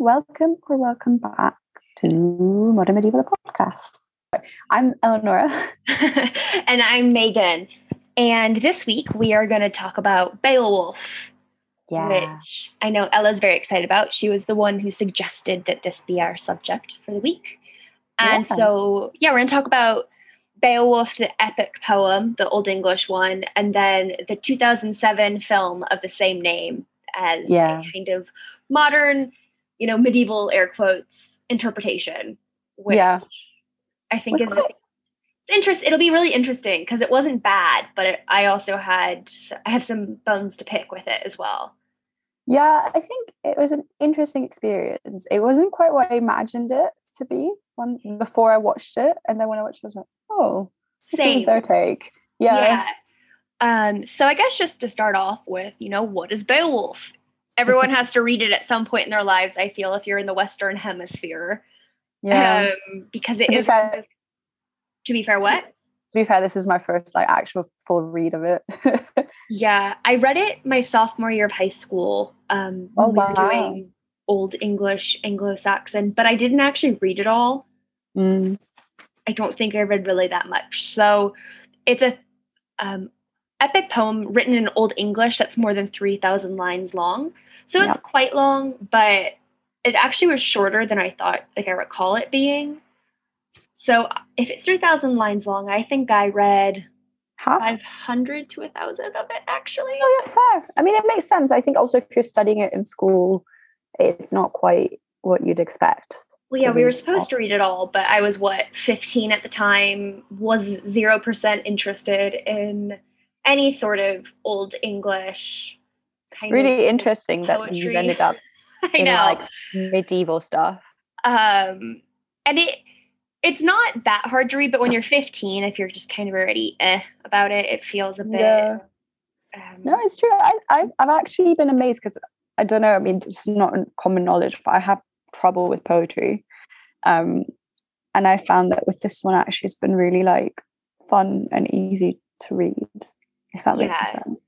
Welcome or welcome back to Modern Medieval podcast. I'm Eleonora. and I'm Megan. And this week we are going to talk about Beowulf. Yeah. Which I know Ella's very excited about. She was the one who suggested that this be our subject for the week. And Yeah. so, yeah, we're going to talk about Beowulf, the epic poem, the Old English one, and then the 2007 film of the same name as Yeah. a kind of modern, you know, medieval air quotes interpretation. Which Yeah. I think is quite- it's interest. It'll be really interesting because it wasn't bad, but it, I also had I have some bones to pick with it as well. Yeah, I think it was an interesting experience. It wasn't quite what I imagined it to be when before I watched it, and then when I watched it, I was like, "Oh, this is Same. their take." Yeah, Yeah. Um, so I guess just to start off with, you know, what is Beowulf? Everyone has to read it at some point in their lives. I feel if you're in the Western Hemisphere, yeah. um, because it to, be fair, To be fair, what? to be fair, this is my first like actual full read of it. Yeah, I read it my sophomore year of high school. Um, Oh, we were wow. doing Old English, Anglo-Saxon, but I didn't actually read it all. Mm, I don't think I read really that much. So it's a um, epic poem written in Old English that's more than 3,000 lines long. So it's quite long, but it actually was shorter than I thought, like I recall it being. So uh, if it's 3,000 lines long, I think I read half. 500 to 1,000 of it actually. Oh, yeah, fair. I mean, it makes sense. I think also if you're studying it in school, it's not quite what you'd expect. Well, yeah, we were supposed all. to read it all, but I was what, 15 at the time, was 0% interested in any sort of old English kind Really of interesting that you've ended up in know. like medieval stuff. um and it it's not that hard to read, but when you're 15, if you're just kind of already eh about it, it feels a bit Yeah. um, No, it's true. I, I I've actually been amazed because I don't know. I mean, is not common knowledge, but I have trouble with poetry, um, and I found that with this one, actually, it's been really like fun and easy to read. If that makes sense.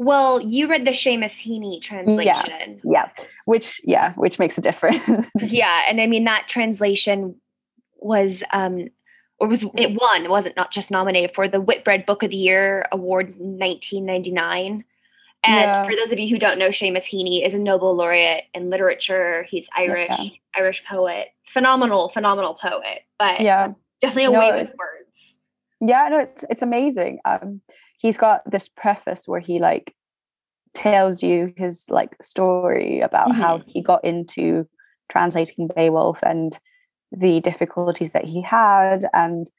Well, you read the Seamus Heaney translation. Yeah, yeah. which yeah, which makes a difference. yeah and i mean that translation was um or was it won it wasn't not just nominated for the whitbread book of the year award in 1999 and Yeah. for those of you who don't know Seamus Heaney is a Nobel laureate in literature. He's Irish, Yeah. Irish poet, phenomenal, phenomenal poet, but yeah, definitely a No, way with words. yeah no it's it's amazing um he's got this preface where he like tells you his like story about how he got into translating beowulf and the difficulties that he had and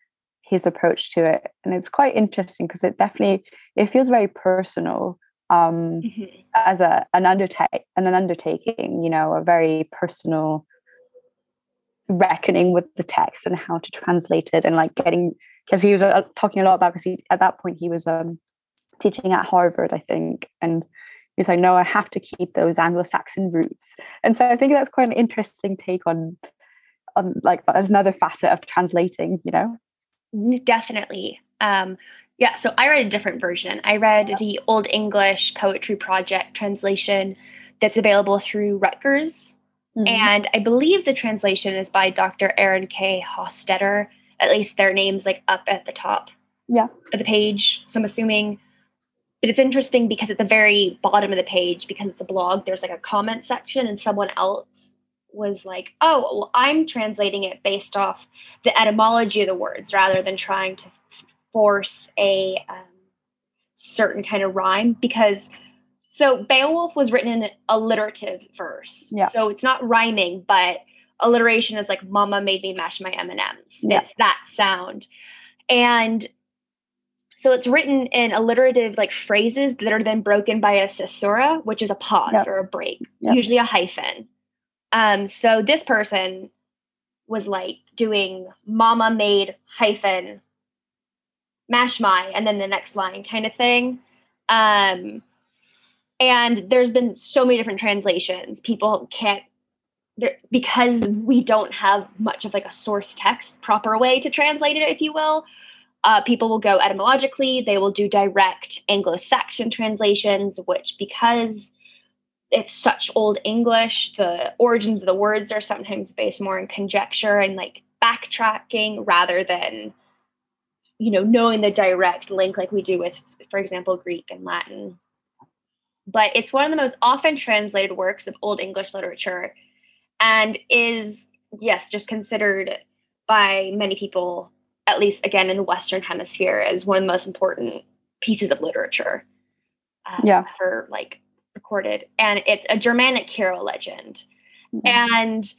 his approach to it and it's quite interesting because it definitely it feels very personal um Mhm. as a an undertake an undertaking you know a very personal reckoning with the text and how to translate it and like getting because he was uh, talking a lot about because he at that point he was um teaching at harvard i think and he was like no i have to keep those anglo-saxon roots and so i think that's quite an interesting take on on like another facet of translating you know Definitely. Um, yeah, so I read a different version. I read the Old English Poetry Project translation that's available through Rutgers. Mhm. And I believe the translation is by Dr. Aaron K. Hostetter. At least their name's like up at the top Yeah. of the page. So I'm assuming. But it's interesting because at the very bottom of the page, because it's a blog, there's like a comment section, and someone else was like, oh, well, I'm translating it based off the etymology of the words rather than trying to force a um, certain kind of rhyme because so Beowulf was written in alliterative verse. Yeah. So it's not rhyming, but alliteration is like "Mama made me mash my M and M's." Yeah. It's that sound, and so it's written in alliterative like phrases that are then broken by a caesura, which is a pause Yep. or a break, Yep. usually a hyphen. Um, so this person was like doing "Mama made hyphen mash my," and then the next line kind of thing. Um, and there's been so many different translations. People can't there, because we don't have much of like a source text proper way to translate it, if you will. Uh, people will go etymologically. They will do direct Anglo-Saxon translations, which because it's such old English. The origins of the words are sometimes based more in conjecture and like backtracking rather than, you know, knowing the direct link like we do with, for example, Greek and Latin. But it's one of the most often translated works of Old English literature and is, yes, just considered by many people, at least again in the Western Hemisphere, as one of the most important pieces of literature. Uh, yeah. For like recorded, and it's a Germanic hero legend. Mm-hmm. And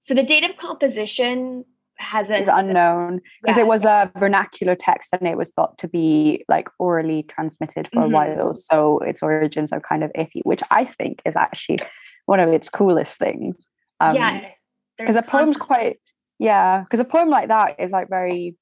so the date of composition has an unknown because yeah. it was a vernacular text and it was thought to be like orally transmitted for mm-hmm. a while. So its origins are kind of iffy, which I think is actually one of its coolest things. Um, yeah, because a poem's quite yeah, because a poem like that is like very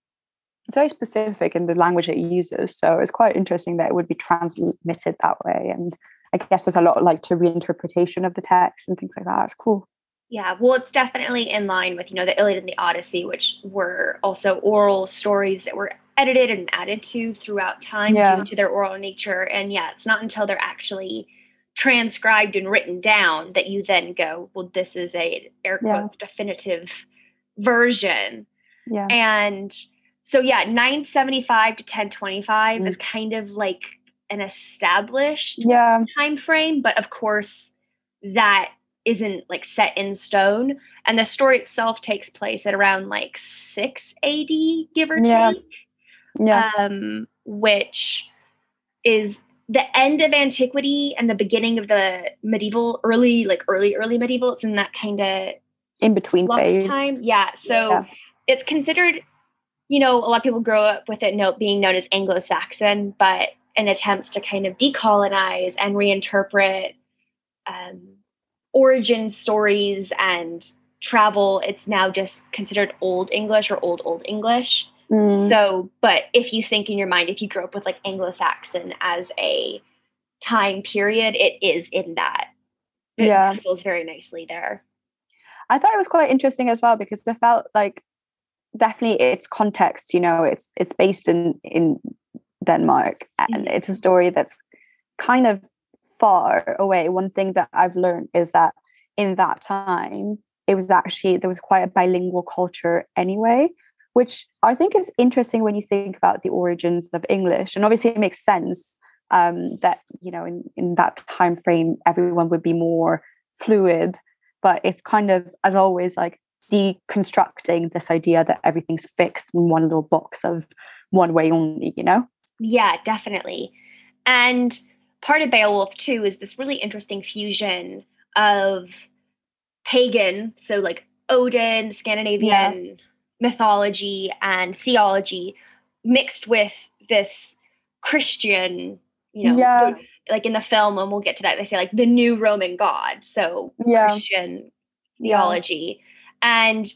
it's very specific in the language it uses. So it's quite interesting that it would be transmitted that way. And I guess there's a lot like to reinterpretation of the text and things like that. It's cool. Yeah, well, it's definitely in line with you know the Iliad and the Odyssey, which were also oral stories that were edited and added to throughout time yeah. due to their oral nature. And yeah, it's not until they're actually transcribed and written down that you then go, well, this is a air quotes yeah. definitive version. Yeah. And so yeah, 975 to 1025 mm. is kind of like an established yeah. time frame, but of course that isn't like set in stone. And the story itself takes place at around like 6 AD, give or yeah. take. Yeah. Um, which is the end of antiquity and the beginning of the medieval, early, like early, early medieval. It's in that kind of in between phase. time. Yeah. So yeah. it's considered, you know, a lot of people grow up with it note being known as Anglo-Saxon, but in attempts to kind of decolonize and reinterpret um, origin stories and travel, it's now just considered Old English or Old Old English. Mm. So, but if you think in your mind, if you grew up with like Anglo Saxon as a time period, it is in that. Yeah. It yeah. feels very nicely there. I thought it was quite interesting as well because I felt like definitely its context, you know, it's it's based in in Denmark. And mm-hmm. it's a story that's kind of far away. One thing that I've learned is that in that time, it was actually, there was quite a bilingual culture anyway, which I think is interesting when you think about the origins of English. And obviously, it makes sense um, that, you know, in, in that time frame, everyone would be more fluid. But it's kind of, as always, like deconstructing this idea that everything's fixed in one little box of one way only, you know? Yeah, definitely. And part of Beowulf too is this really interesting fusion of pagan, so like Odin, Scandinavian yeah. Mythology and theology mixed with this Christian, you know, yeah. like in the film, and we'll get to that, they say like the new Roman god. So yeah. Christian theology. Yeah. And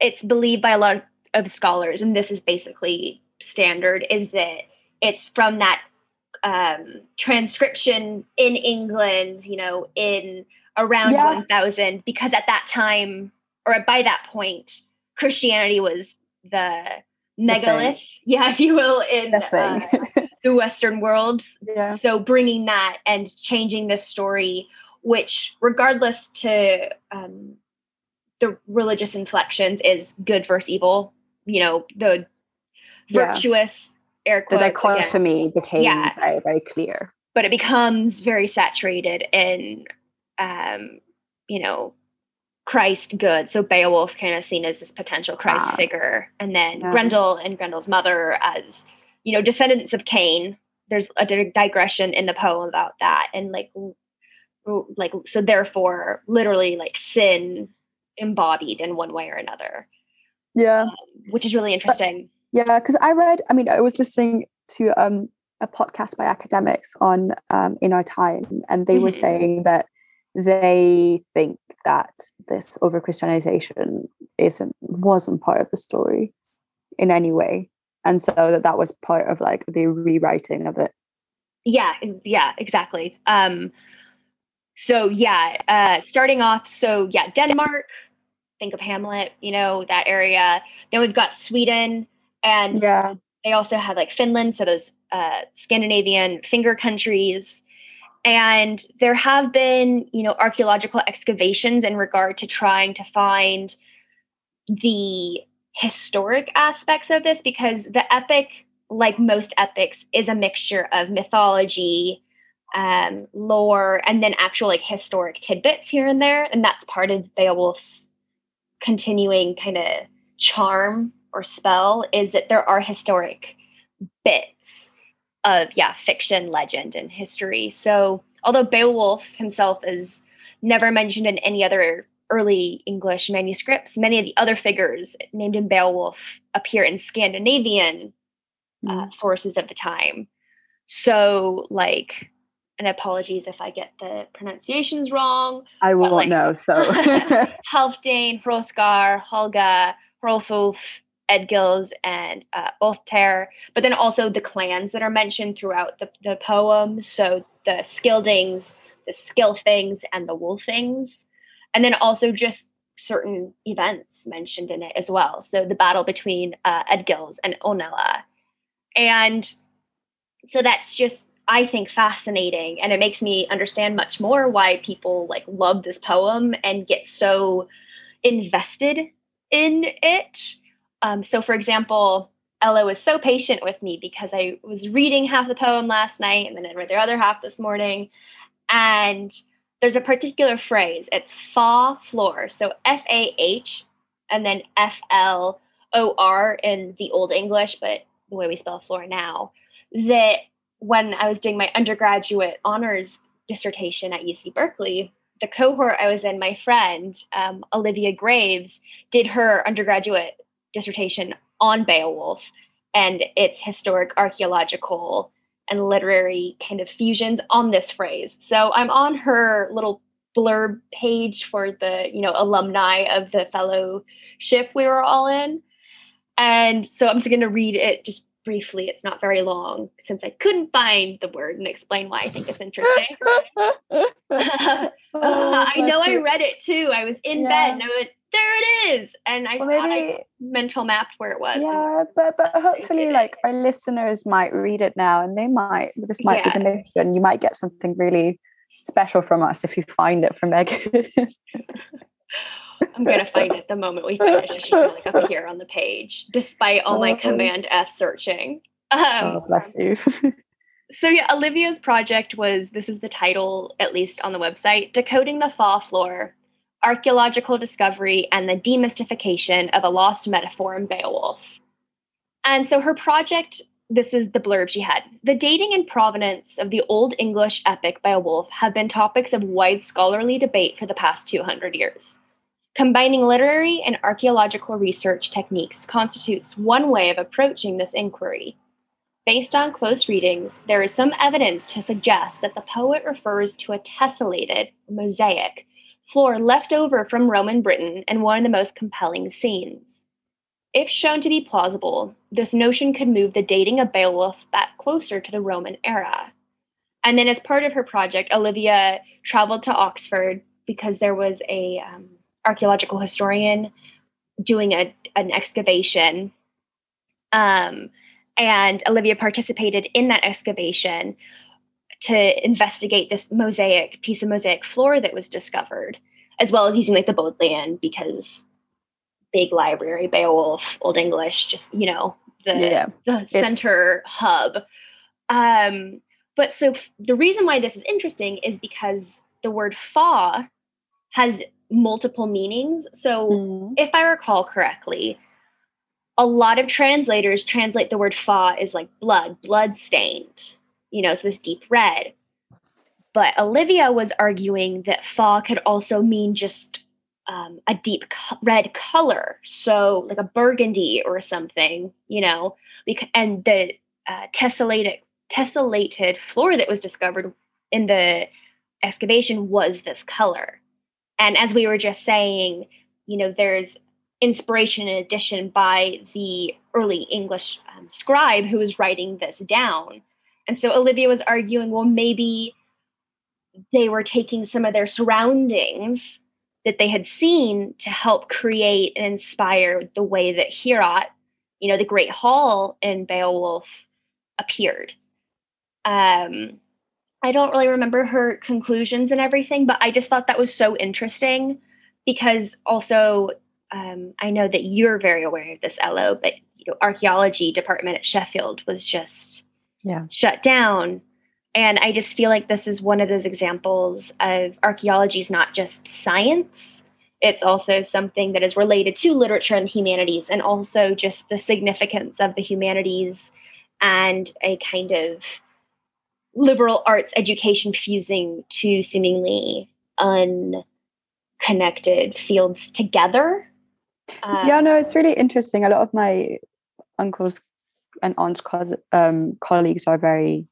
it's believed by a lot of scholars, and this is basically standard, is that it's from that um, transcription in England, you know, in around yeah. 1000, because at that time, or by that point, Christianity was the megalith, yeah, if you will, in uh, the Western world. Yeah. So bringing that and changing the story, which, regardless to um, the religious inflections, is good versus evil. You know, the virtuous air quotes. The dichotomy again. became yeah. very, very clear. But it becomes very saturated in, um, you know, Christ good. So Beowulf kind of seen as this potential Christ ah. figure, and then yeah. Grendel and Grendel's mother as, you know, descendants of Cain. There's a digression in the poem about that, and like, like so. Therefore, literally, like sin embodied in one way or another. Yeah, um, which is really interesting. Yeah, because I read, I mean, I was listening to um, a podcast by academics on um, In Our Time, and they mm-hmm. were saying that they think that this over Christianization isn't wasn't part of the story in any way, and so that that was part of like the rewriting of it. Yeah, yeah, exactly. Um, so yeah, uh, starting off, so yeah, Denmark. Think of Hamlet, you know that area. Then we've got Sweden and yeah. they also had like Finland, so those uh, Scandinavian finger countries. And there have been, you know, archaeological excavations in regard to trying to find the historic aspects of this because the epic, like most epics, is a mixture of mythology, um, lore, and then actual like historic tidbits here and there. And that's part of Beowulf's continuing kind of charm or spell is that there are historic bits of yeah fiction legend and history. So although beowulf himself is never mentioned in any other early english manuscripts many of the other figures named in beowulf appear in scandinavian uh, mm. sources of the time. So like and apologies if i get the pronunciations wrong i won't like, know so. Halfdane hrothgar holga hrothulf Edgils and uh, but then also the clans that are mentioned throughout the, the poem. So the Scyldings, the Scylfings, and the Wolfings. And then also just certain events mentioned in it as well. So the battle between uh, Edgils and Onela. And so that's just, I think, fascinating. And it makes me understand much more why people like love this poem and get so invested in it um, so, for example, Ella was so patient with me because I was reading half the poem last night and then I read the other half this morning. And there's a particular phrase, it's fa floor. So F A H and then F L O R in the Old English, but the way we spell floor now, that when I was doing my undergraduate honors dissertation at UC Berkeley, the cohort I was in, my friend um, Olivia Graves, did her undergraduate dissertation on Beowulf and its historic archaeological and literary kind of fusions on this phrase. So I'm on her little blurb page for the, you know, alumni of the fellowship we were all in. And so I'm just going to read it just briefly. It's not very long since I couldn't find the word and explain why I think it's interesting. uh, I know I read it too. I was in yeah. bed and I went, is. And I well, maybe, I mental mapped where it was. Yeah, but but hopefully like our listeners might read it now and they might this might yeah. be the mission. You might get something really special from us if you find it from Megan. I'm gonna find it the moment we finish. It's just like up here on the page, despite all my oh. command F searching. Um, oh, bless you. so yeah, Olivia's project was this is the title, at least on the website, decoding the fa floor archaeological discovery, and the demystification of a lost metaphor in Beowulf. And so her project, this is the blurb she had. The dating and provenance of the Old English epic Beowulf have been topics of wide scholarly debate for the past 200 years. Combining literary and archaeological research techniques constitutes one way of approaching this inquiry. Based on close readings, there is some evidence to suggest that the poet refers to a tessellated mosaic floor left over from Roman Britain and one of the most compelling scenes. If shown to be plausible, this notion could move the dating of Beowulf back closer to the Roman era. And then, as part of her project, Olivia traveled to Oxford because there was a um, archaeological historian doing a, an excavation. Um, and Olivia participated in that excavation to investigate this mosaic piece of mosaic floor that was discovered, as well as using like the Bodleian because big library, Beowulf, Old English, just you know the yeah. the center it's... hub. Um, but so f- the reason why this is interesting is because the word fa has multiple meanings. So mm. if I recall correctly, a lot of translators translate the word fa as like blood, blood stained you know, so this deep red. But Olivia was arguing that fa could also mean just um, a deep co- red color, so like a burgundy or something, you know. And the uh, tessellated tessellated floor that was discovered in the excavation was this color. And as we were just saying, you know, there's inspiration and addition by the early English um, scribe who was writing this down. And so Olivia was arguing, well, maybe they were taking some of their surroundings that they had seen to help create and inspire the way that Heorot, you know, the Great Hall in Beowulf appeared. Um, I don't really remember her conclusions and everything, but I just thought that was so interesting because also um, I know that you're very aware of this, Ello, but you know, archaeology department at Sheffield was just yeah shut down. And I just feel like this is one of those examples of archaeology is not just science, it's also something that is related to literature and the humanities, and also just the significance of the humanities and a kind of liberal arts education fusing two seemingly unconnected fields together. Um, yeah, no, it's really interesting. A lot of my uncles and aunts um, colleagues are very,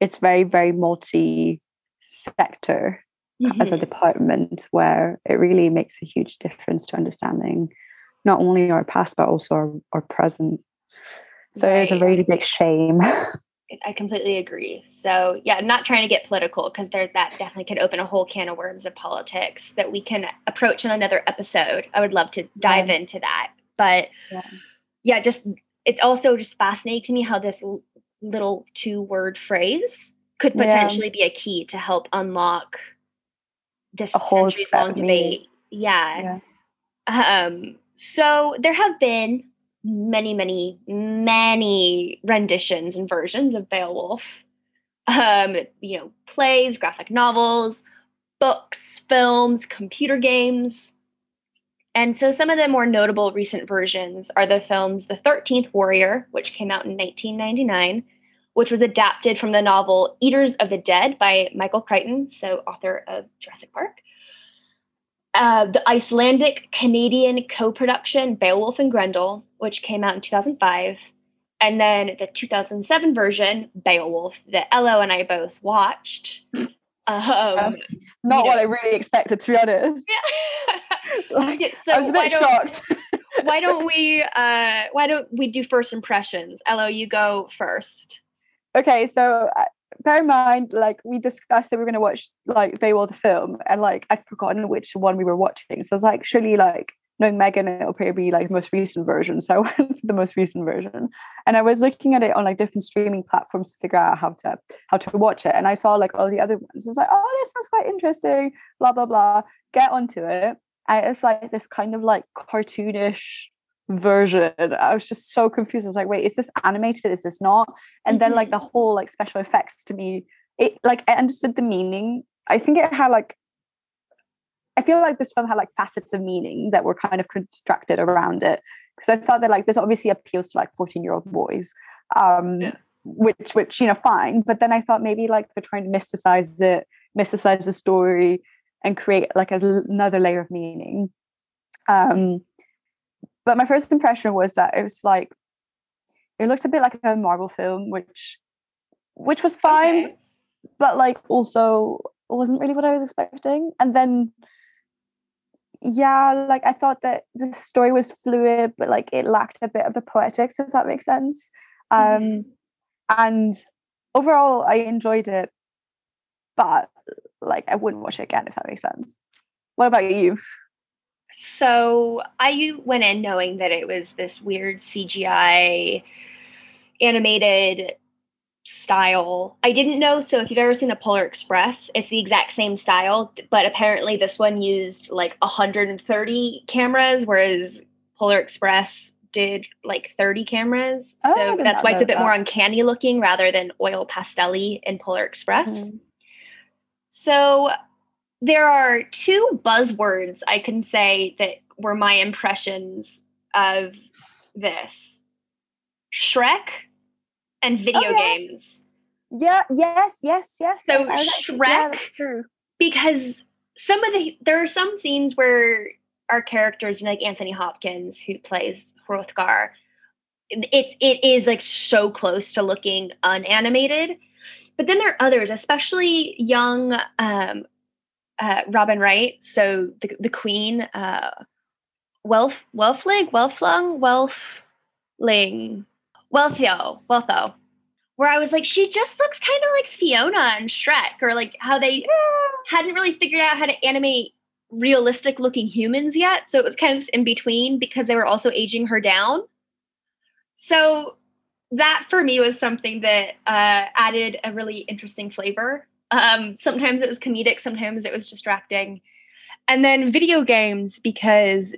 it's very, very multi sector mm-hmm. as a mm-hmm. department where it really makes a huge difference to understanding not only our past but also our, our present. So right. it's a really big shame. I completely agree. So yeah, not trying to get political because there that definitely could open a whole can of worms of politics that we can approach in another episode. I would love to dive yeah. into that. But yeah. yeah, just it's also just fascinating to me how this l- little two word phrase could potentially yeah. be a key to help unlock this a whole long debate. Yeah. Um so there have been many, many, many renditions and versions of Beowulf. Um, you know, plays, graphic novels, books, films, computer games. And so some of the more notable recent versions are the films The 13th Warrior, which came out in 1999, which was adapted from the novel Eaters of the Dead by Michael Crichton, so author of Jurassic Park, uh, the Icelandic Canadian co production Beowulf and Grendel, which came out in 2005. And then the 2007 version, Beowulf, that Ello and I both watched. Um, um, not what know. I really expected, to be honest. Yeah. Like, so I was a bit shocked. why don't we? Uh, why don't we do first impressions? Ello, you go first. Okay, so uh, bear in mind, like we discussed that we are going to watch like Beowulf the film, and like I've forgotten which one we were watching. So I was like, surely like knowing Megan, it'll probably be like the most recent version. So I went for the most recent version, and I was looking at it on like different streaming platforms to figure out how to how to watch it, and I saw like all the other ones. I was like, oh, this sounds quite interesting. Blah blah blah. Get onto it, and it's like this kind of like cartoonish version. I was just so confused. I was like, wait, is this animated? Is this not? And mm-hmm. then like the mm-hmm. whole like special effects to me, it like I understood the meaning. I think it had like I feel like this film had like facets of meaning that were kind of constructed around it. Because I thought that like this obviously appeals to like 14 year old boys. Um yeah. which which you know fine. But then I thought maybe like they're trying to mysticize it, mysticize the story and create like another layer of meaning. Um but my first impression was that it was like it looked a bit like a Marvel film, which which was fine, okay. but like also wasn't really what I was expecting. And then yeah, like I thought that the story was fluid, but like it lacked a bit of the poetics, if that makes sense. Um mm-hmm. and overall I enjoyed it, but like I wouldn't watch it again if that makes sense. What about you? So I went in knowing that it was this weird CGI animated style. I didn't know. So if you've ever seen the Polar Express, it's the exact same style, but apparently this one used like 130 cameras, whereas Polar Express did like 30 cameras. Oh, so that's why it's a bit that. more uncanny looking rather than oil pastelly in Polar Express. Mm-hmm. So there are two buzzwords I can say that were my impressions of this Shrek and video oh, yeah. games. Yeah, yes, yes, yes. So Shrek, yeah, because some of the there are some scenes where our characters, like Anthony Hopkins, who plays Hrothgar, it it is like so close to looking unanimated. But then there are others, especially young um, uh, Robin Wright, so the the Queen, uh, Welf Welflig, Welflung, Welfling, Wealthio, Wealtho, where I was like, she just looks kind of like Fiona and Shrek, or like how they yeah. hadn't really figured out how to animate realistic looking humans yet. So it was kind of in between because they were also aging her down. So that for me was something that uh, added a really interesting flavor. Um, sometimes it was comedic, sometimes it was distracting. And then video games, because,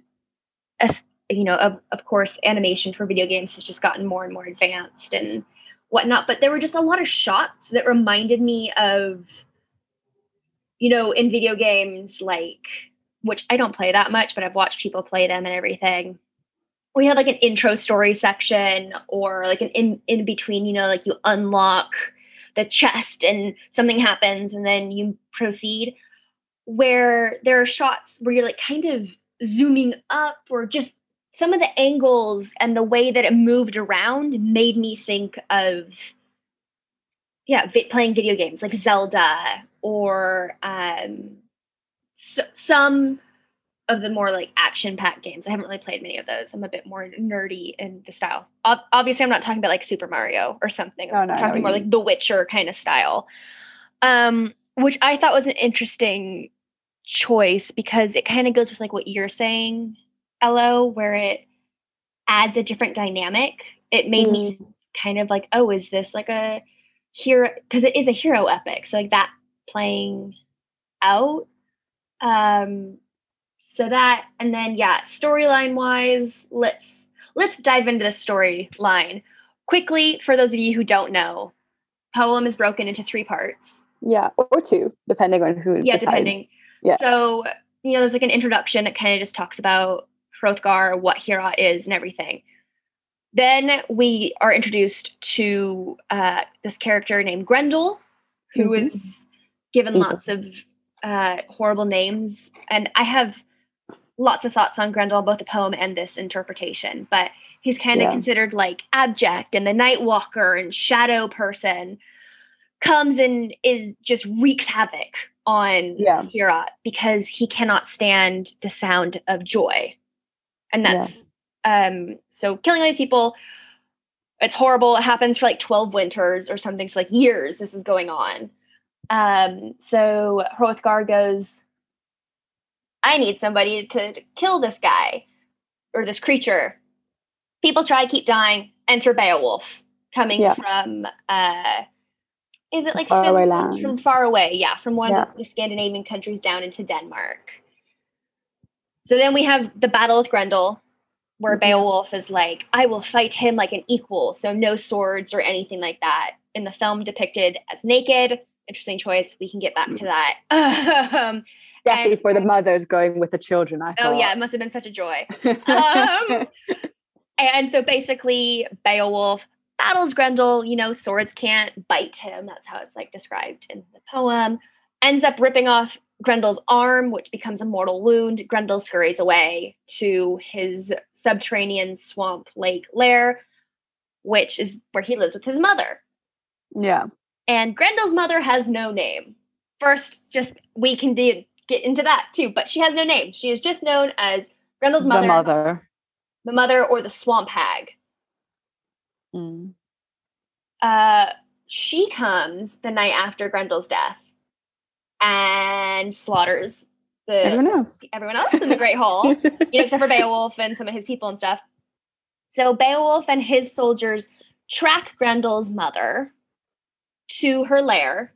you know, of, of course, animation for video games has just gotten more and more advanced and whatnot. But there were just a lot of shots that reminded me of, you know, in video games, like, which I don't play that much, but I've watched people play them and everything we had like an intro story section or like an in in between you know like you unlock the chest and something happens and then you proceed where there are shots where you're like kind of zooming up or just some of the angles and the way that it moved around made me think of yeah vi- playing video games like zelda or um, so, some of the more like action packed games. I haven't really played many of those. I'm a bit more nerdy in the style. Ob- obviously, I'm not talking about like Super Mario or something. Oh, no, I'm talking more like The Witcher kind of style, um, which I thought was an interesting choice because it kind of goes with like what you're saying, Ello, where it adds a different dynamic. It made mm. me kind of like, oh, is this like a hero? Because it is a hero epic. So like that playing out um so that and then yeah storyline wise let's let's dive into the storyline quickly for those of you who don't know poem is broken into three parts yeah or two depending on who yeah decides. depending yeah so you know there's like an introduction that kind of just talks about hrothgar what hira is and everything then we are introduced to uh, this character named grendel who mm-hmm. is given mm-hmm. lots of uh, horrible names and i have lots of thoughts on Grendel, both the poem and this interpretation, but he's kind of yeah. considered like abject and the night walker and shadow person comes and is just wreaks havoc on yeah. Because he cannot stand the sound of joy. And that's yeah. um so killing all these people it's horrible. It happens for like 12 winters or something. So like years this is going on. Um so Hrothgar goes I need somebody to, to kill this guy or this creature. People try, keep dying. Enter Beowulf coming yeah. from uh is it like far Finland? from far away? Yeah, from one yeah. of the Scandinavian countries down into Denmark. So then we have the battle with Grendel, where mm-hmm. Beowulf is like, I will fight him like an equal. So no swords or anything like that. In the film, depicted as naked. Interesting choice. We can get back to that. um, definitely and, for the mothers going with the children. I thought. Oh yeah, it must have been such a joy. um, and so basically, Beowulf battles Grendel. You know, swords can't bite him. That's how it's like described in the poem. Ends up ripping off Grendel's arm, which becomes a mortal wound. Grendel scurries away to his subterranean swamp lake lair, which is where he lives with his mother. Yeah. And Grendel's mother has no name. First, just we can do get into that too. But she has no name. She is just known as Grendel's mother, the mother, the mother, or the swamp hag. Mm. Uh, she comes the night after Grendel's death and slaughters the everyone else, everyone else in the Great Hall, you know, except for Beowulf and some of his people and stuff. So Beowulf and his soldiers track Grendel's mother to her lair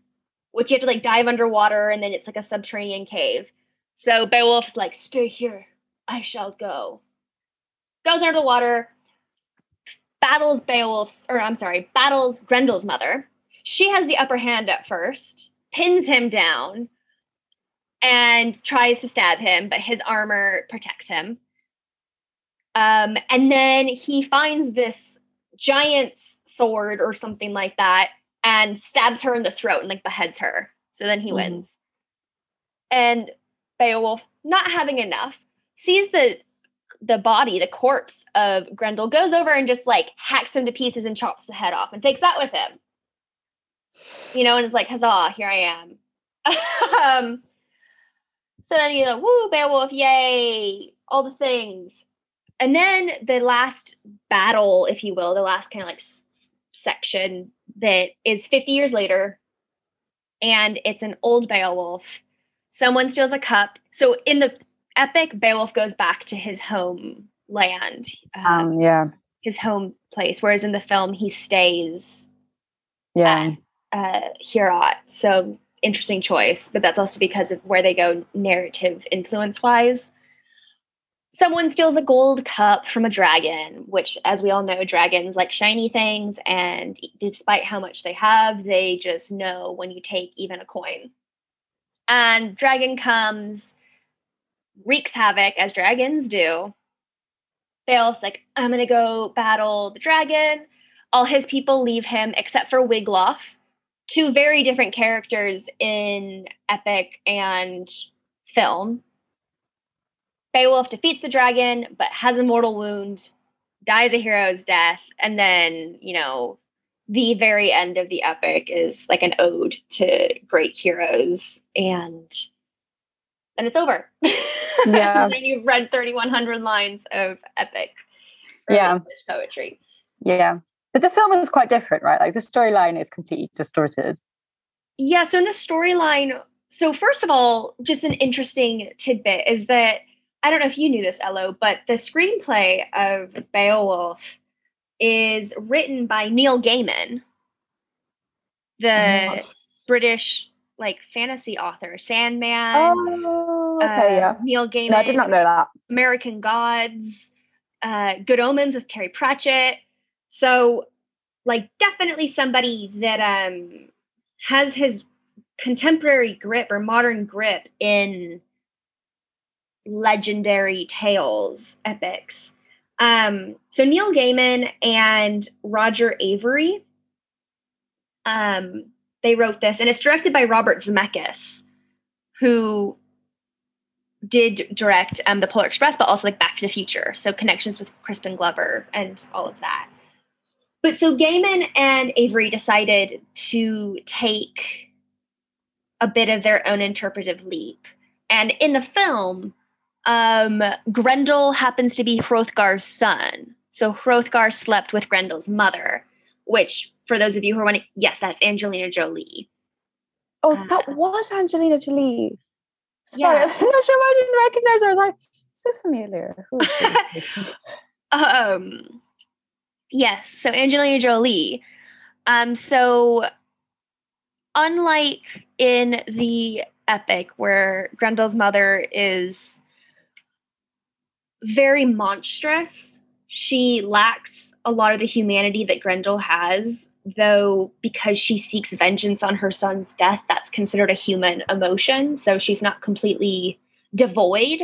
which you have to like dive underwater and then it's like a subterranean cave. So Beowulf's like, stay here, I shall go. Goes under the water, battles Beowulf's, or I'm sorry, battles Grendel's mother. She has the upper hand at first, pins him down, and tries to stab him, but his armor protects him. Um, and then he finds this giant's sword or something like that and stabs her in the throat and like beheads her. So then he mm. wins. And Beowulf, not having enough, sees the the body, the corpse of Grendel, goes over and just like hacks him to pieces and chops the head off and takes that with him. You know, and it's like, huzzah, here I am. um, so then he's like, woo, Beowulf, yay, all the things. And then the last battle, if you will, the last kind of like section that is 50 years later and it's an old Beowulf. Someone steals a cup. So in the epic, Beowulf goes back to his home land. Um, um, yeah. his home place, whereas in the film he stays Yeah. at uh, Heorot. So interesting choice, but that's also because of where they go narrative influence wise. Someone steals a gold cup from a dragon, which, as we all know, dragons like shiny things, and despite how much they have, they just know when you take even a coin. And dragon comes, wreaks havoc as dragons do. Beowulf's like, I'm gonna go battle the dragon. All his people leave him except for Wiglaf, two very different characters in epic and film. Beowulf defeats the dragon, but has a mortal wound, dies a hero's death, and then, you know, the very end of the epic is like an ode to great heroes, and then it's over. Yeah. and then you've read 3,100 lines of epic Yeah. English poetry. Yeah. But the film is quite different, right? Like the storyline is completely distorted. Yeah, so in the storyline, so first of all, just an interesting tidbit is that I don't know if you knew this, Elo, but the screenplay of Beowulf is written by Neil Gaiman, the British like fantasy author, Sandman. Oh, okay, uh, yeah. Neil Gaiman. No, I did not know that. American Gods, uh, Good Omens with Terry Pratchett. So, like, definitely somebody that um has his contemporary grip or modern grip in legendary tales, epics. Um, so Neil Gaiman and Roger Avary, um, they wrote this, and it's directed by Robert Zemeckis, who did direct um, the Polar Express, but also like Back to the Future. So connections with Crispin Glover and all of that. But so Gaiman and Avery decided to take a bit of their own interpretive leap. And in the film, um, Grendel happens to be Hrothgar's son. So Hrothgar slept with Grendel's mother, which, for those of you who are wondering, yes, that's Angelina Jolie. Oh, Uh, that was Angelina Jolie. Sorry, Yeah. I'm not sure why I didn't recognize her. I was like, this is this familiar? Who is she? Um, yes, so Angelina Jolie. Um, so unlike in the epic where Grendel's mother is very monstrous, she lacks a lot of the humanity that Grendel has, though because she seeks vengeance on her son's death, that's considered a human emotion. So she's not completely devoid.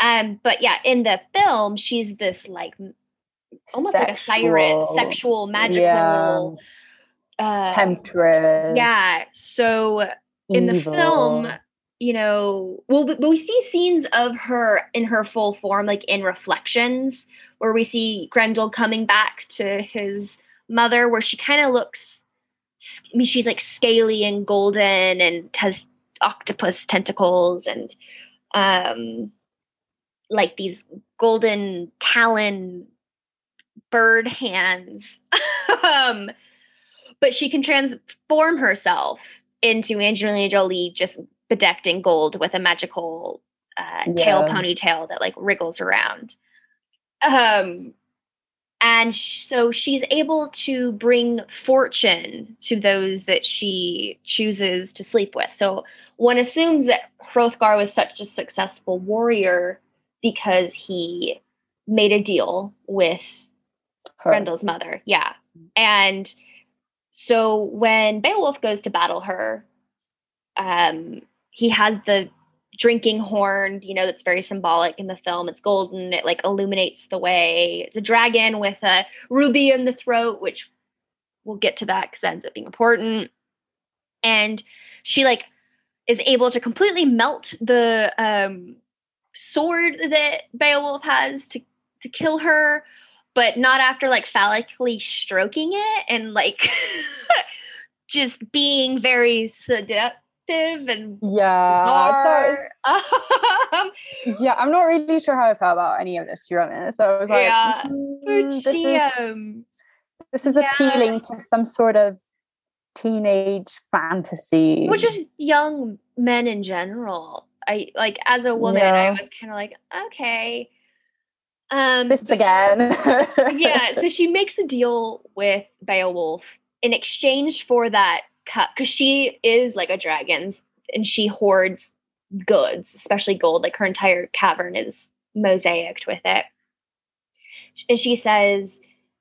Um, but yeah, in the film, she's this like almost like a siren, Sexual. sexual, magical, uh, Temptress. yeah. So in the film, you know, well, but but we see scenes of her in her full form, like in reflections, where we see Grendel coming back to his mother, where she kind of looks. I mean, she's like scaly and golden, and has octopus tentacles, and um, like these golden talon bird hands. um, but she can transform herself into Angelina Jolie, just bedecked in gold with a magical uh, tail Yeah. ponytail that like wriggles around. Um, and sh- so she's able to bring fortune to those that she chooses to sleep with. So one assumes that Hrothgar was such a successful warrior because he made a deal with Her. Grendel's mother. Yeah. And so when Beowulf goes to battle her, um, he has the drinking horn, you know, that's very symbolic in the film. It's golden, it like illuminates the way. It's a dragon with a ruby in the throat, which we'll get to that because that ends up being important. And she like is able to completely melt the um sword that Beowulf has to to kill her, but not after like phallically stroking it and like just being very seductive and Yeah. Um, yeah, I'm not really sure how I felt about any of this, to be honest. So I was like, Yeah, "Mm, this, is, this is yeah. appealing to some sort of teenage fantasy. well, just young men in general. I like as a woman, I was kind of like, okay. Um, this again. yeah, so she makes a deal with Beowulf in exchange for that cut because she is like a dragon and she hoards goods, especially gold. Like her entire cavern is mosaicked with it. And she says,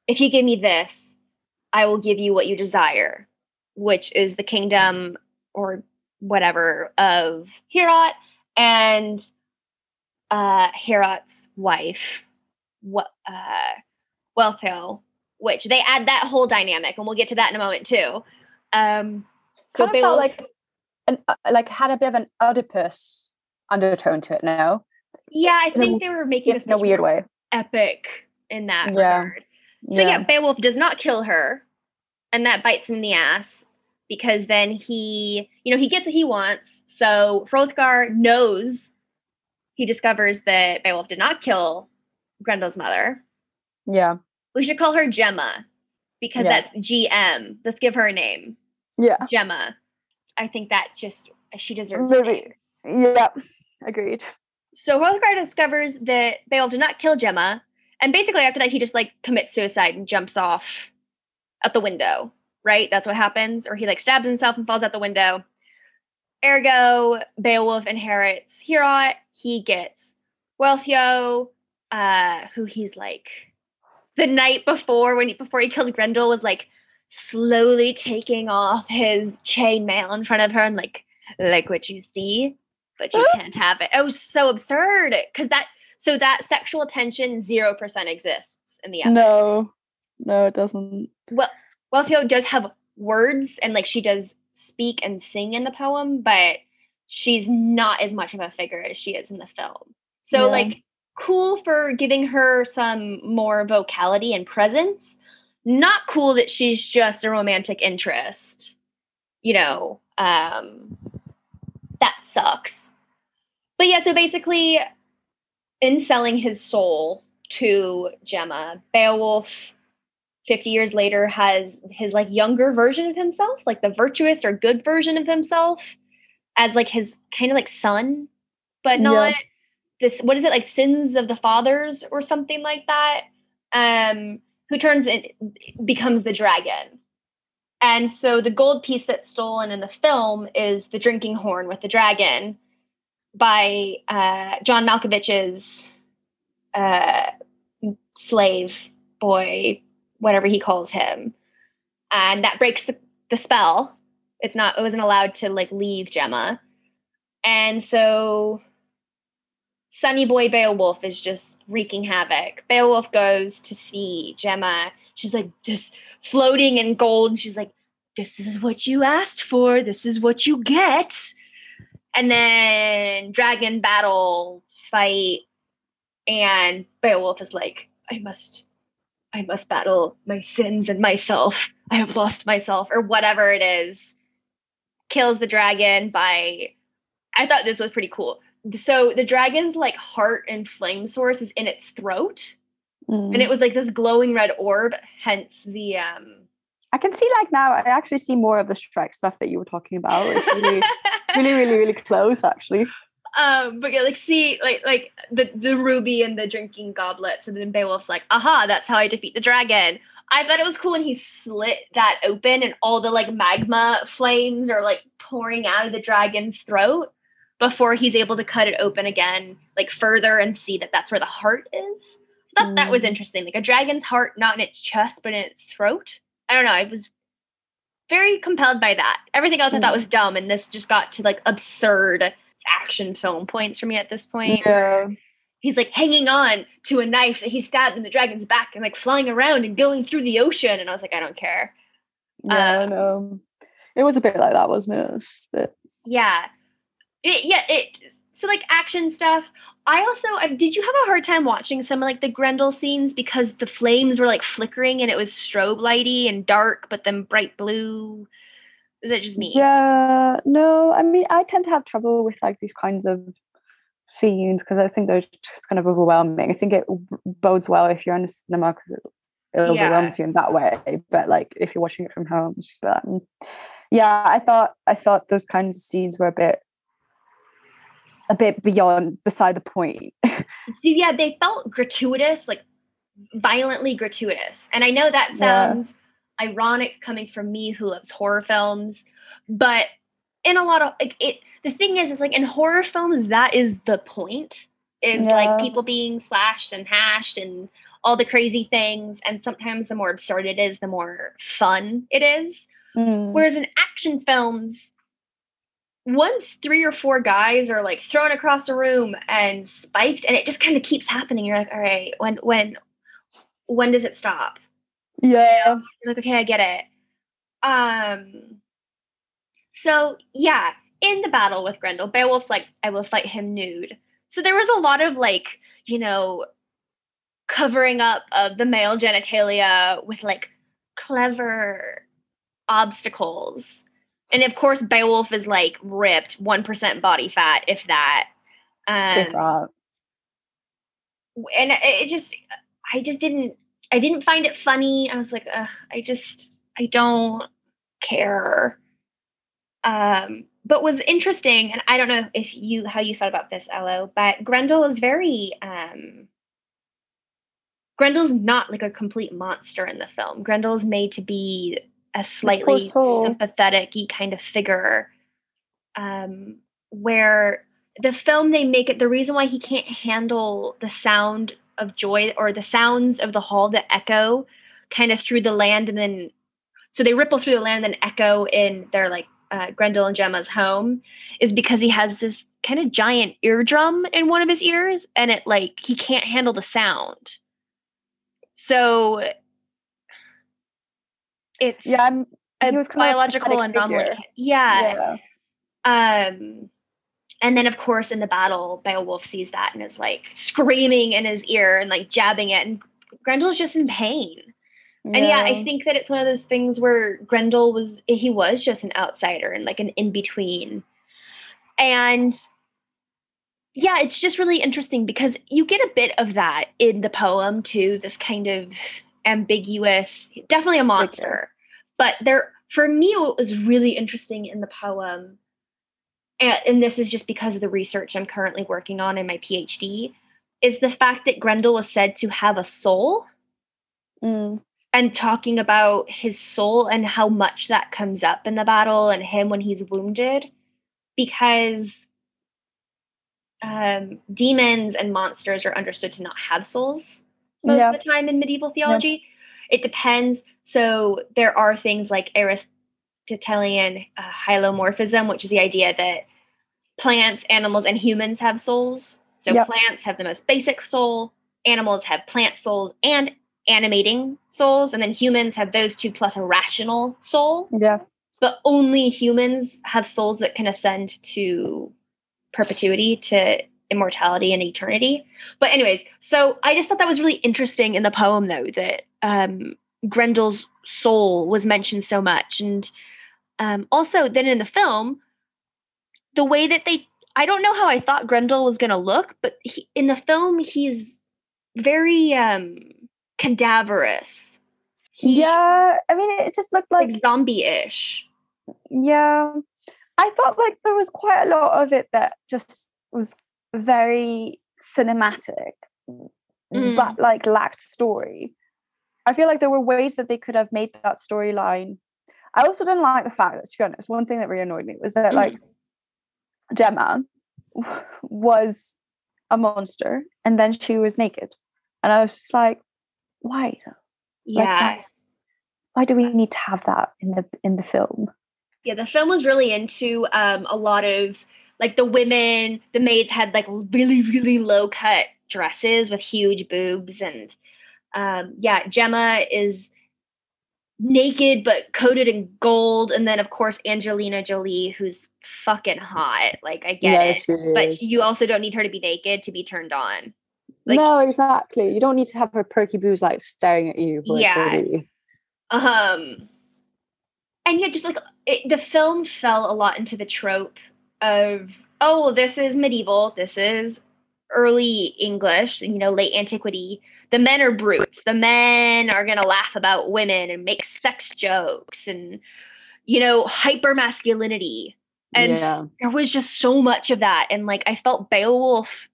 If you give me this, I will give you what you desire, which is the kingdom or whatever of Heorot and uh Heorot's wife, what uh Wealhtheow, which they add that whole dynamic, and we'll get to that in a moment too. Um so kind of felt like an, uh, like had a bit of an Oedipus undertone to it now. Yeah, I think they were making this in a weird way epic in that yeah. regard. So yeah. yeah, Beowulf does not kill her, and that bites him in the ass because then he, you know, he gets what he wants. So Hrothgar knows he discovers that Beowulf did not kill Grendel's mother. Yeah. We should call her Gemma because yeah. that's GM. Let's give her a name. Yeah. Gemma. I think that's just she deserves Maybe. Yeah. Agreed. So Hrothgar discovers that Beowulf did not kill Gemma. And basically after that he just like commits suicide and jumps off out the window. Right? That's what happens. Or he like stabs himself and falls out the window. Ergo, Beowulf inherits Heorot. He gets Wealhtheow, uh, who he's like the night before when he before he killed Grendel was like slowly taking off his chainmail in front of her and like like what you see, but you can't have it. It was so absurd because that so that sexual tension zero percent exists in the episode. No, no, it doesn't. Well, Wealhtheow does have words and like she does speak and sing in the poem, but she's not as much of a figure as she is in the film. So yeah. like cool for giving her some more vocality and presence. Not cool that she's just a romantic interest. You know, um that sucks. But yeah, so basically in selling his soul to Gemma, Beowulf 50 years later has his like younger version of himself, like the virtuous or good version of himself as like his kind of like son, but not yeah. This what is it like sins of the fathers or something like that. Um who turns in becomes the dragon. And so the gold piece that's stolen in the film is the drinking horn with the dragon by uh, John Malkovich's uh, slave boy whatever he calls him. And that breaks the, the spell. It's not, it wasn't allowed to like leave Gemma. And so Sunny Boy Beowulf is just wreaking havoc. Beowulf goes to see Gemma. She's like, this floating in gold. She's like, this is what you asked for. This is what you get. And then dragon battle fight. And Beowulf is like, I must I must battle my sins and myself. I have lost myself, or whatever it is. Kills the dragon by. I thought this was pretty cool. So the dragon's like heart and flame source is in its throat, mm. and it was like this glowing red orb. Hence the. um I can see like now. I actually see more of the Shrek stuff that you were talking about. It's really, really, really, really close, actually um, but yeah, like see, like like the the ruby and the drinking goblets, and then Beowulf's like, "Aha, that's how I defeat the dragon." I thought it was cool when he slit that open, and all the like magma flames are like pouring out of the dragon's throat before he's able to cut it open again, like further, and see that that's where the heart is. I thought mm. that was mm. interesting, like a dragon's heart, not in its chest, but in its throat. I don't know. I was very compelled by that. Everything else mm. I thought mm. was dumb, and this just got to like absurd action film points for me at this point. Yeah. He's like hanging on to a knife that he stabbed in the dragon's back and like flying around and going through the ocean. And I was like, I don't care. Yeah, um, no. It was a bit like that, wasn't it? it bit... Yeah. It, yeah, it so like action stuff. I also uh, did you have a hard time watching some of like the Grendel scenes because the flames were like flickering and it was strobe lighty and dark, but then bright blue. Is it just me? Yeah, no. I mean, I tend to have trouble with like these kinds of scenes because I think they're just kind of overwhelming. I think it bodes well if you're in a cinema because it, it overwhelms you in that way. But like if you're watching it from home, just um, yeah. I thought I thought those kinds of scenes were a bit a bit beyond beside the point. yeah, they felt gratuitous, like violently gratuitous. And I know that sounds yeah. ironic coming from me who loves horror films, but in a lot of like it the thing is is like in horror films that is the point is yeah. like people being slashed and hashed and all the crazy things and sometimes the more absurd it is the more fun it is mm. whereas in action films once three or four guys are like thrown across a room and spiked and it just kind of keeps happening you're like all right when when when does it stop? Yeah. You're like okay i get it. Um so yeah in the battle with grendel beowulf's like i will fight him nude. So there was a lot of like you know covering up of the male genitalia with like clever obstacles and of course beowulf is like ripped 1% body fat if that. Um, and it just i just didn't i didn't find it funny. I was like i just i don't care. Um but was interesting and i don't know if you how you felt about this Elo, but grendel is very um grendel's not like a complete monster in the film. Grendel is made to be a slightly sympathetic kind of figure um, where the film they make it the reason why he can't handle the sound of joy or the sounds of the hall that echo kind of through the land and then so they ripple through the land and echo in their like uh, Grendel and Gemma's home is because he has this kind of giant eardrum in one of his ears and it like he can't handle the sound. So it's yeah, I'm, a was biological anomaly. Yeah. yeah. Um, and then of course in the battle, Beowulf sees that and is like screaming in his ear and like jabbing it, and Grendel's just in pain. Yeah. And yeah, I think that it's one of those things where Grendel was he was just an outsider and like an in between. And yeah, it's just really interesting because you get a bit of that in the poem too, this kind of ambiguous, definitely a monster. But there, for me, what was really interesting in the poem, and, and this is just because of the research I'm currently working on in my PhD, is the fact that Grendel was said to have a soul. Mm. And talking about his soul and how much that comes up in the battle and him when he's wounded. Because um, demons and monsters are understood to not have souls most yeah. of the time in medieval theology. Yeah. It depends. So there are things like Aristotelian uh, hylomorphism, which is the idea that plants, animals, and humans have souls. So yep. plants have the most basic soul, animals have plant souls and animating souls, and then humans have those two plus a rational soul. Yeah. But only humans have souls that can ascend to perpetuity, to immortality and eternity. But anyways, so I just thought that was really interesting in the poem though that um Grendel's soul was mentioned so much and um also then in the film the way that they I don't know how I thought Grendel was going to look, but he, in the film he's very um cadaverous. He, yeah, I mean it just looked like, like zombie-ish. Yeah. I thought like there was quite a lot of it that just was very cinematic, mm. but like lacked story. I feel like there were ways that they could have made that storyline. I also didn't like the fact that, to be honest, one thing that really annoyed me was that mm. like Gemma was a monster and then she was naked. And I was just like, why? Yeah. Like, why, why do we need to have that in the in the film? Yeah, the film was really into um, a lot of like the women, the maids had like really, really low cut dresses with huge boobs. And um, yeah, Gemma is naked but coated in gold. And then, of course, Angelina Jolie, who's fucking hot. Like, I get it. But you also don't need her to be naked to be turned on. Like, no, exactly. You don't need to have her perky boobs like staring at you. Yeah. Um, and yeah, just like it, the film fell a lot into the trope of oh this is medieval this is early english you know late antiquity the men are brutes the men are going to laugh about women and make sex jokes and you know hyper masculinity And Yeah. there was just so much of that. And like I felt Beowulf,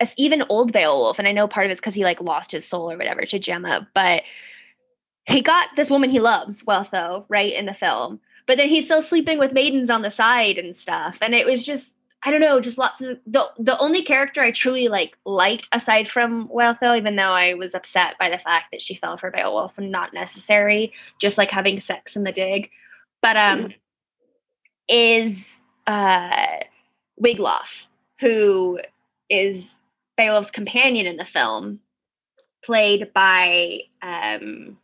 as even old Beowulf, and I know part of it's because he like lost his soul or whatever to Gemma, but he got this woman he loves, Wealhtheow, right, in the film. But then he's still sleeping with maidens on the side and stuff. And it was just, I don't know, just lots of the the only character I truly like liked aside from Wealhtheow, even though I was upset by the fact that she fell for Beowulf and not necessary, just like having sex in the dig. But um is uh Wiglaf, who is Beowulf's companion in the film, played by um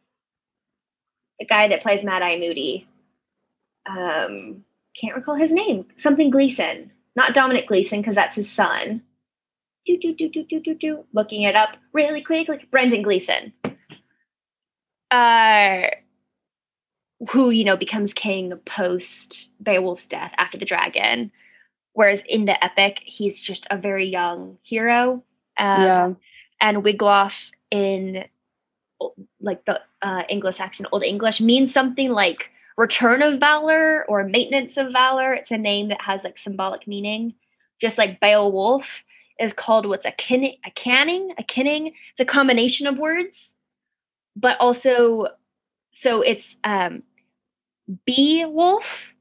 the guy that plays Mad Eye Moody. Um, can't recall his name. Something Gleeson, not Dominic Gleeson, because that's his son. Do do do do do do do. Looking it up really quick, like Brendan Gleeson. Uh, who you know becomes king post Beowulf's death after the dragon, whereas in the epic he's just a very young hero. Um, yeah. and Wiglaf in like the uh, Anglo-Saxon Old English means something like return of valor or maintenance of valor. It's a name that has like symbolic meaning. Just like Beowulf is called what's a kin a canning, a kenning. It's a combination of words, but also so it's um Beowulf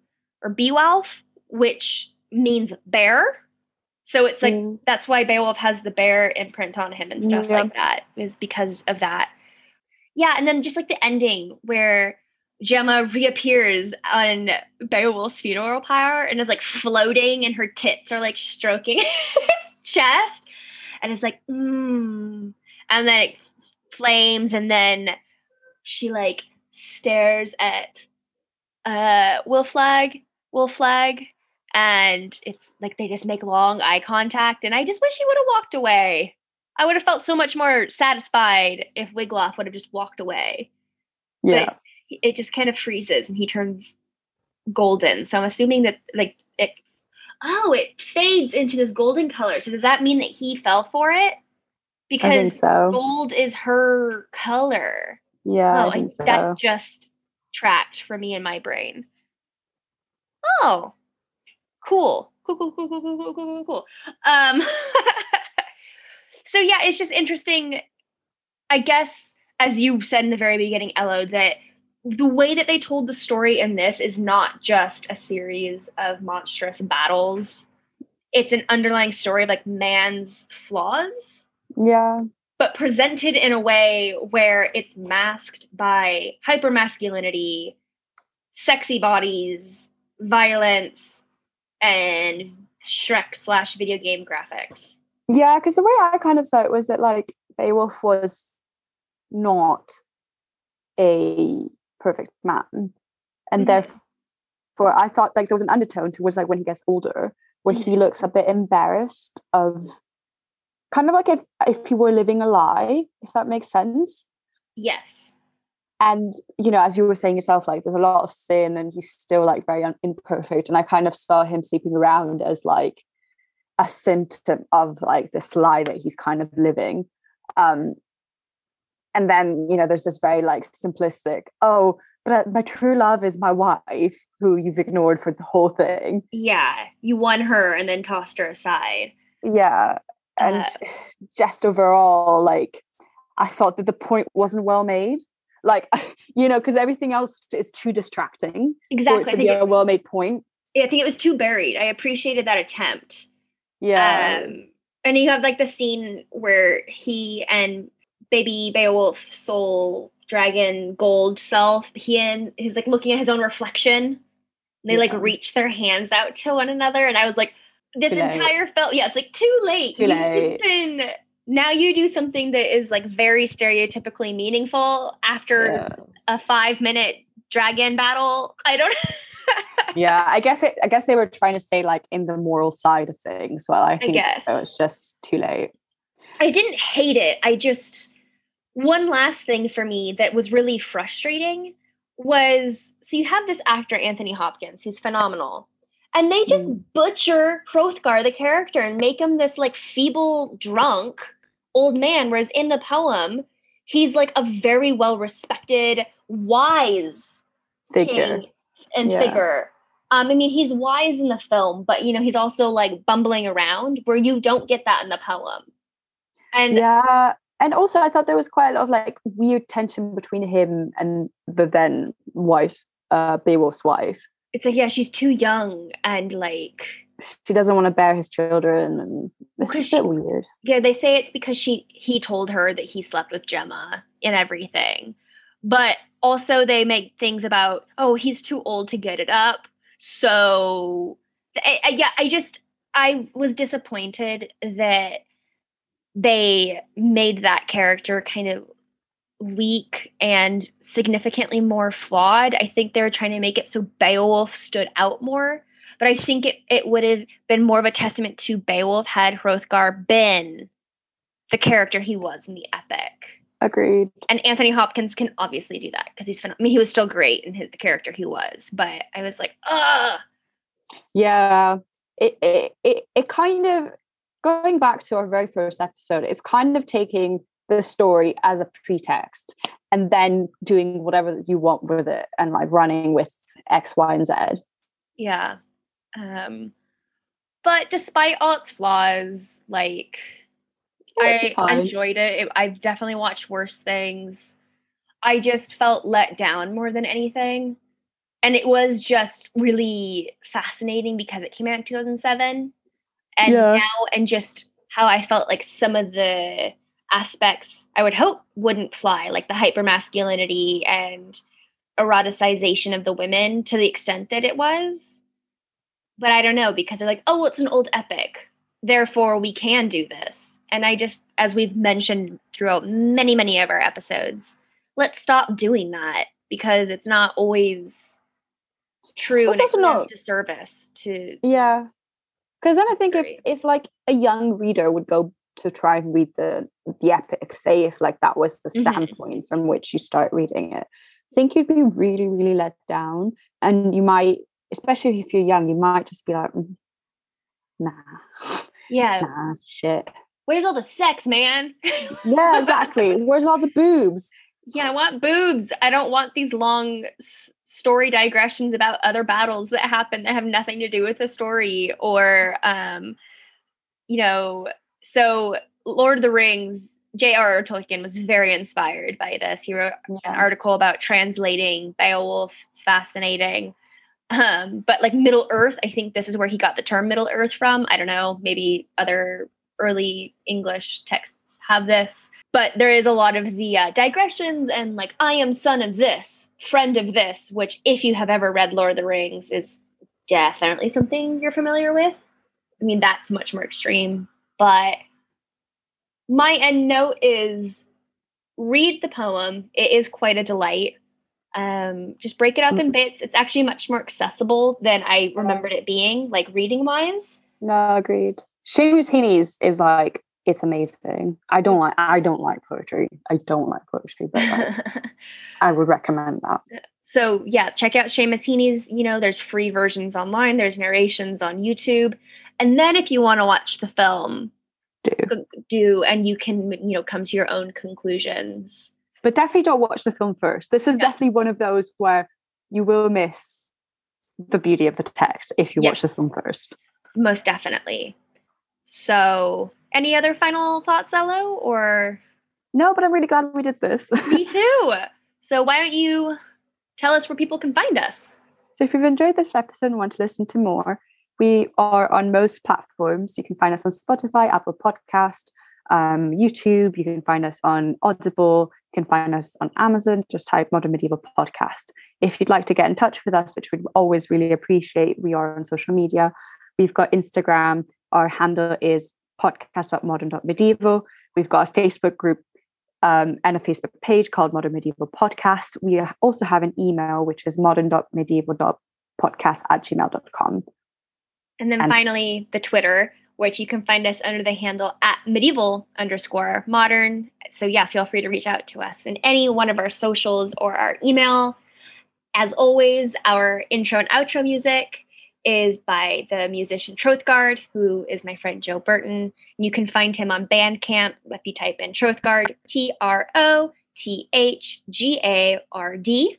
or Beowulf, which means bear. So it's like Mm. that's why Beowulf has the bear imprint on him and stuff Yeah. like that is because of that. Yeah, and then just like the ending where Gemma reappears on Beowulf's funeral pyre and is like floating and her tits are like stroking his chest and it's like mm. and then it flames and then she like stares at uh Wiglaf, Will Flag and it's like they just make long eye contact and i just wish he would have walked away i would have felt so much more satisfied if wiglaf would have just walked away Yeah. but it just kind of freezes and he turns golden. So I'm assuming that like it oh, it fades into this golden color. So does that mean that he fell for it? Because so. gold is her color. Yeah. Oh, I so. that just tracked for me in my brain. Oh, cool. Cool, cool, cool, cool, cool, cool, cool, cool. Um, so yeah, it's just interesting, I guess, as you said in the very beginning, ELO, that the way that they told the story in this is not just a series of monstrous battles. It's an underlying story of like man's flaws yeah. but presented in a way where it's masked by hypermasculinity, sexy bodies, violence, and Shrek slash video game graphics. Yeah, because the way I kind of saw it was that like Beowulf was not a perfect man. And Mhm. therefore I thought like there was an undertone towards like when he gets older, where he looks a bit embarrassed of kind of like if if he were living a lie, if that makes sense. Yes. and you know as you were saying yourself like there's a lot of sin and he's still like very un- imperfect and i kind of saw him sleeping around as like a symptom of like this lie that he's kind of living um and then you know there's this very like simplistic oh but my true love is my wife who you've ignored for the whole thing Yeah. You won her and then tossed her aside. yeah and Uh, just overall like i thought that the point wasn't well made like you know because everything else is too distracting Exactly. to I be a well-made point it, I think it was too buried. I appreciated that attempt. yeah Um, and you have like the scene where he and baby Beowulf soul dragon gold self, he and he's like looking at his own reflection. They like Yeah. reach their hands out to one another, and I was like, this Too entire film, yeah, it's like too late. Too late. been now you do something that is like very stereotypically meaningful after yeah. a five minute dragon battle. I don't yeah i guess it i guess they were trying to stay like in the moral side of things well i think guess. it was just too late I didn't hate it. I just one last thing for me that was really frustrating was so you have this actor Anthony Hopkins who's phenomenal. And they just Mm. butcher Hrothgar the character and make him this like feeble drunk old man whereas in the poem he's like a very well respected wise figure king and Yeah. figure. Um, I mean, he's wise in the film, but you know, he's also like bumbling around where you don't get that in the poem. And yeah, and also I thought there was quite a lot of like weird tension between him and the then wife, uh, Beowulf's wife. It's like, yeah, she's too young and like she doesn't want to bear his children, and it's a bit she- weird. yeah, they say it's because she he told her that he slept with Gemma and everything. But also they make things about, oh, he's too old to get it up. So I, I- yeah, I just I was disappointed that they made that character kind of weak and significantly more flawed. I think they were trying to make it so Beowulf stood out more. But I think it, it would have been more of a testament to Beowulf had Hrothgar been the character he was in the epic. Agreed. And Anthony Hopkins can obviously do that because he's phen- I mean, he was still great in his the character he was. But I was like, ugh. Yeah, it, it it it kind of going back to our very first episode. It's kind of taking the story as a pretext and then doing whatever you want with it and like running with X, Y, and Z. Yeah. Um, but despite all its flaws, like I enjoyed it. it. I've definitely watched worse things. I just felt let down more than anything. And it was just really fascinating because it came out in 2007. And Yeah. now, and just how I felt like some of the aspects I would hope wouldn't fly, like the hypermasculinity and eroticization of the women to the extent that it was. But I don't know because they're like, oh, well, it's an old epic. Therefore, we can do this. And I just, as we've mentioned throughout many, many of our episodes, let's stop doing that because it's not always true Well, and it's it also does not- disservice to Yeah, because then I think if if like a young reader would go to try and read the the epic, say if like that was the Mhm. standpoint from which you start reading it, I think you'd be really really let down, and you might, especially if you're young, you might just be like, "Mm, nah, yeah. nah, shit. Where's all the sex, man? Yeah, exactly. Where's all the boobs? Yeah, I want boobs. I don't want these long s- story digressions about other battles that happen that have nothing to do with the story or um you know, so Lord of the Rings J.R.R. Tolkien was very inspired by this. He wrote an article about translating Beowulf. It's fascinating. Um, but like Middle Earth, I think this is where he got the term Middle Earth from. I don't know, maybe other early English texts have this. But there is a lot of the uh, digressions and like, I am son of this, friend of this, which, if you have ever read Lord of the Rings, is definitely something you're familiar with. I mean, that's much more extreme. But my end note is read the poem. It is quite a delight. Um, just break it up in bits. It's actually much more accessible than I remembered it being, like reading wise. No, agreed. Seamus Heaney's is like it's amazing. I don't like I don't like poetry. I don't like poetry, but like, I would recommend that. Uh, so yeah, check out Seamus Heaney's. You know, there's free versions online. There's narrations on YouTube, and then if you want to watch the film, Do uh, do and you can you know come to your own conclusions. but definitely don't watch the film first. This is Yeah. definitely one of those where you will miss the beauty of the text if you watch the Yes. film first. Most definitely. So, any other final thoughts, Elo? Or No, but I'm really glad we did this. me too. So, why don't you tell us where people can find us? So if you've enjoyed this episode and want to listen to more, we are on most platforms. You can find us on Spotify, Apple Podcast, um, YouTube. You can find us on Audible. You can find us on Amazon. Just type Modern Medieval Podcast. If you'd like to get in touch with us, which we'd always really appreciate, we are on social media. We've got Instagram. Our handle is podcast.modern.medieval. We've got a Facebook group um, and a Facebook page called Modern Medieval Podcast. We also have an email, which is modern.medieval.podcast at gmail.com. And then And- finally, the Twitter, which you can find us under the handle at medieval underscore modern. So, yeah, feel free to reach out to us in any one of our socials or our email. As always, our intro and outro music is by the musician Trothgard, who is my friend Joe Burton. You can find him on Bandcamp if you type in Trothgard, T R O T H G A R D.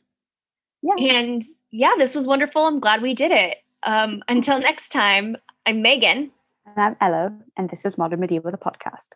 Yeah. And yeah, this was wonderful. I'm glad we did it. Um, until next time, I'm Megan. And I'm Elo, and this is Modern Medieval, the podcast.